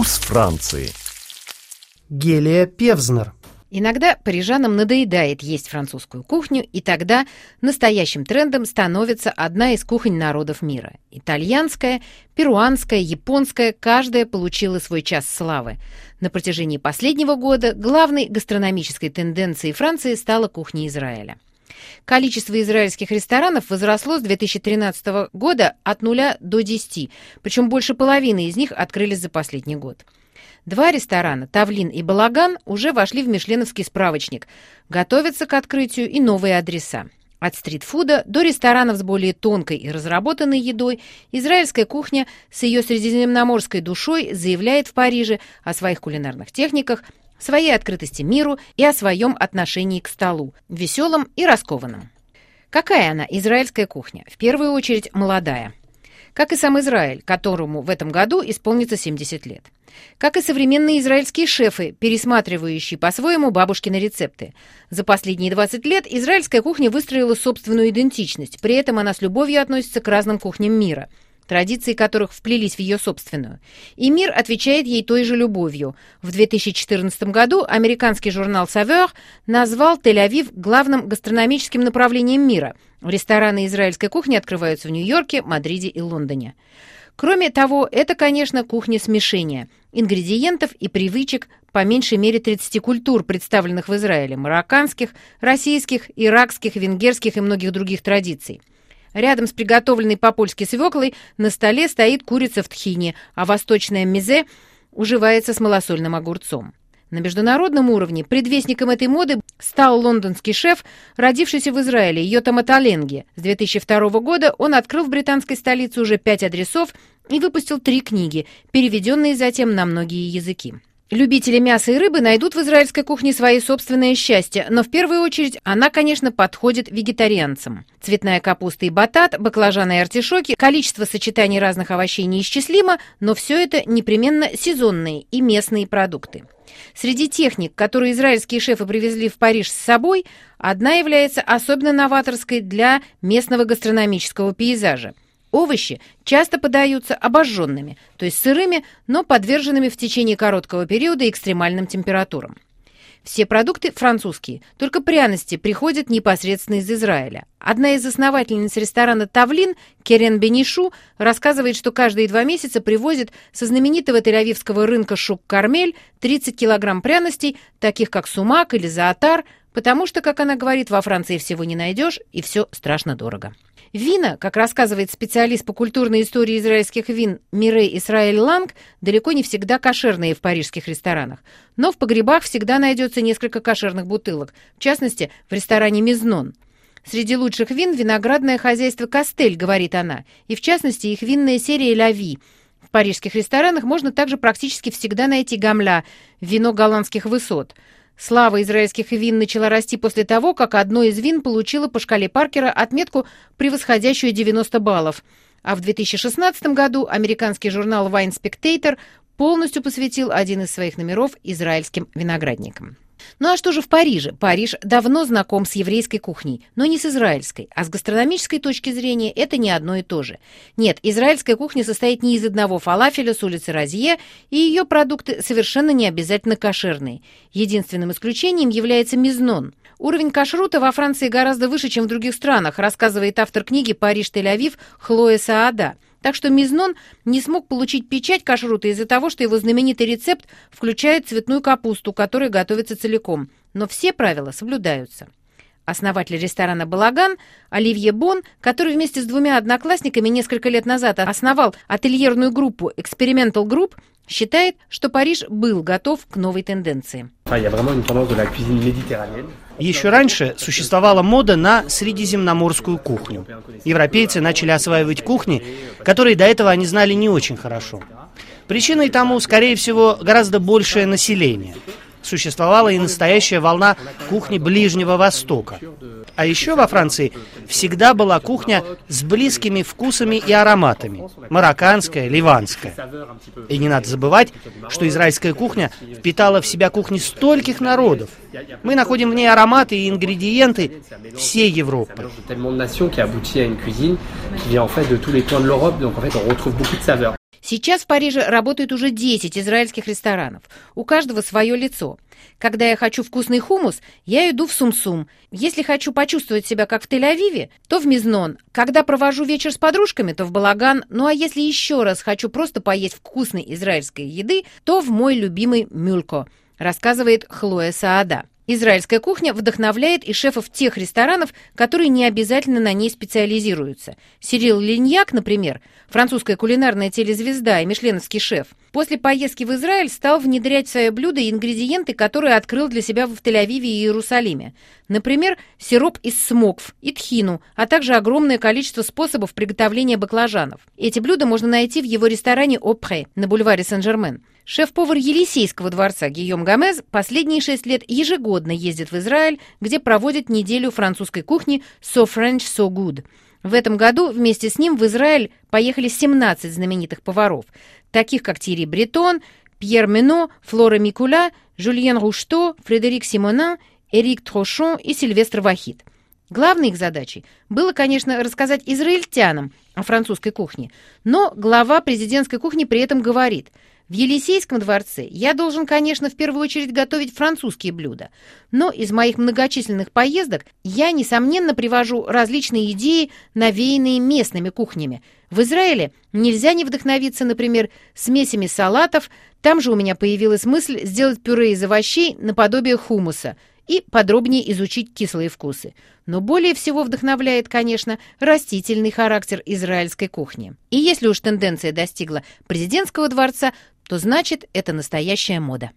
Вкус Франции. Гелия Певзнер. Иногда парижанам надоедает есть французскую кухню, и тогда настоящим трендом становится одна из кухонь народов мира. Итальянская, перуанская, японская, каждая получила свой час славы. На протяжении последнего года главной гастрономической тенденцией Франции стала кухня Израиля. Количество израильских ресторанов возросло с 2013 года от 0 до 10, причем больше половины из них открылись за последний год. Два ресторана «Тавлин» и «Балаган» уже вошли в мишленовский справочник. Готовятся к открытию и новые адреса. От стритфуда до ресторанов с более тонкой и разработанной едой израильская кухня с ее средиземноморской душой заявляет в Париже о своих кулинарных техниках, своей открытости миру и о своем отношении к столу, веселом и раскованном. Какая она, израильская кухня? В первую очередь, молодая. Как и сам Израиль, которому в этом году исполнится 70 лет. Как и современные израильские шефы, пересматривающие по-своему бабушкины рецепты. За последние 20 лет израильская кухня выстроила собственную идентичность, при этом она с любовью относится к разным кухням мира – традиции которых вплелись в ее собственную. И мир отвечает ей той же любовью. В 2014 году американский журнал «Saveur» назвал Тель-Авив главным гастрономическим направлением мира. Рестораны израильской кухни открываются в Нью-Йорке, Мадриде и Лондоне. Кроме того, это, конечно, кухня смешения ингредиентов и привычек по меньшей мере 30 культур, представленных в Израиле, марокканских, российских, иракских, венгерских и многих других традиций. Рядом с приготовленной по-польски свеклой на столе стоит курица в тхине, а восточное мизе уживается с малосольным огурцом. На международном уровне предвестником этой моды стал лондонский шеф, родившийся в Израиле, Йота Маталенги. С 2002 года он открыл в британской столице уже пять адресов и выпустил три книги, переведенные затем на многие языки. Любители мяса и рыбы найдут в израильской кухне свои собственное счастье, но в первую очередь она, конечно, подходит вегетарианцам. Цветная капуста и батат, баклажаны и артишоки, количество сочетаний разных овощей неисчислимо, но все это непременно сезонные и местные продукты. Среди техник, которые израильские шефы привезли в Париж с собой, одна является особенно новаторской для местного гастрономического пейзажа – Овощи часто подаются обожженными, то есть сырыми, но подверженными в течение короткого периода экстремальным температурам. Все продукты французские, только пряности приходят непосредственно из Израиля. Одна из основательниц ресторана «Тавлин» Керен Бенишу рассказывает, что каждые два месяца привозит со знаменитого тель-авивского рынка Шук-Кармель 30 килограмм пряностей, таких как сумак или заатар, потому что, как она говорит, во Франции всего не найдешь и все страшно дорого. Вина, как рассказывает специалист по культурной истории израильских вин Мирей Исраэль Ланг, далеко не всегда кошерные в парижских ресторанах. Но в погребах всегда найдется несколько кошерных бутылок, в частности, в ресторане «Мизнон». Среди лучших вин виноградное хозяйство «Костель», говорит она, и в частности их винная серия «Ляви». В парижских ресторанах можно также практически всегда найти гамля, вино голландских высот – Слава израильских вин начала расти после того, как одно из вин получило по шкале Паркера отметку, превосходящую 90 баллов. А в 2016 году американский журнал Wine Spectator полностью посвятил один из своих номеров израильским виноградникам. Ну а что же в Париже? Париж давно знаком с еврейской кухней, но не с израильской, а с гастрономической точки зрения это не одно и то же. Нет, израильская кухня состоит не из одного фалафеля с улицы Розье, и ее продукты совершенно не обязательно кошерные. Единственным исключением является мизнон. Уровень кашрута во Франции гораздо выше, чем в других странах, рассказывает автор книги «Париж-Тель-Авив» Хлоя Саада – так что Мизнон не смог получить печать кашрута из-за того, что его знаменитый рецепт включает цветную капусту, которая готовится целиком. Но все правила соблюдаются. Основатель ресторана «Балаган» Оливье Бон, который вместе с двумя одноклассниками несколько лет назад основал ательерную группу Experimental Group, считает, что Париж был готов к новой тенденции. Еще раньше существовала мода на средиземноморскую кухню. Европейцы начали осваивать кухни, которые до этого они знали не очень хорошо. Причиной тому, скорее всего, гораздо большее население – существовала и настоящая волна кухни Ближнего Востока. А еще во Франции всегда была кухня с близкими вкусами и ароматами. Марокканская, ливанская. И не надо забывать, что израильская кухня впитала в себя кухни стольких народов. Мы находим в ней ароматы и ингредиенты всей Европы. Сейчас в Париже работает уже 10 израильских ресторанов. У каждого свое лицо. Когда я хочу вкусный хумус, я иду в Сумсум. Если хочу почувствовать себя как в Тель-Авиве, то в Мизнон. Когда провожу вечер с подружками, то в Балаган. Ну а если еще раз хочу просто поесть вкусной израильской еды, то в мой любимый Мюлько, рассказывает Хлоя Саада. Израильская кухня вдохновляет и шефов тех ресторанов, которые не обязательно на ней специализируются. Сирил Линьяк, например, французская кулинарная телезвезда и мишленовский шеф, после поездки в Израиль стал внедрять в свое блюдо ингредиенты, которые открыл для себя в Тель-Авиве и Иерусалиме. Например, сироп из смокв и тхину, а также огромное количество способов приготовления баклажанов. Эти блюда можно найти в его ресторане «Опре» на бульваре Сен-Жермен. Шеф-повар Елисейского дворца Гийом Гомез последние шесть лет ежегодно ездит в Израиль, где проводит неделю французской кухни «So French, So Good». В этом году вместе с ним в Израиль поехали 17 знаменитых поваров, таких как Тири Бретон, Пьер Мено, Флора Микуля, Жюльен Рушто, Фредерик Симонан, Эрик Трошон и Сильвестр Вахид. Главной их задачей было, конечно, рассказать израильтянам о французской кухне, но глава президентской кухни при этом говорит – в Елисейском дворце я должен, конечно, в первую очередь готовить французские блюда, но из моих многочисленных поездок я, несомненно, привожу различные идеи, навеянные местными кухнями. В Израиле нельзя не вдохновиться, например, смесями салатов, там же у меня появилась мысль сделать пюре из овощей наподобие хумуса и подробнее изучить кислые вкусы. Но более всего вдохновляет, конечно, растительный характер израильской кухни. И если уж тенденция достигла президентского дворца, то значит это настоящая мода.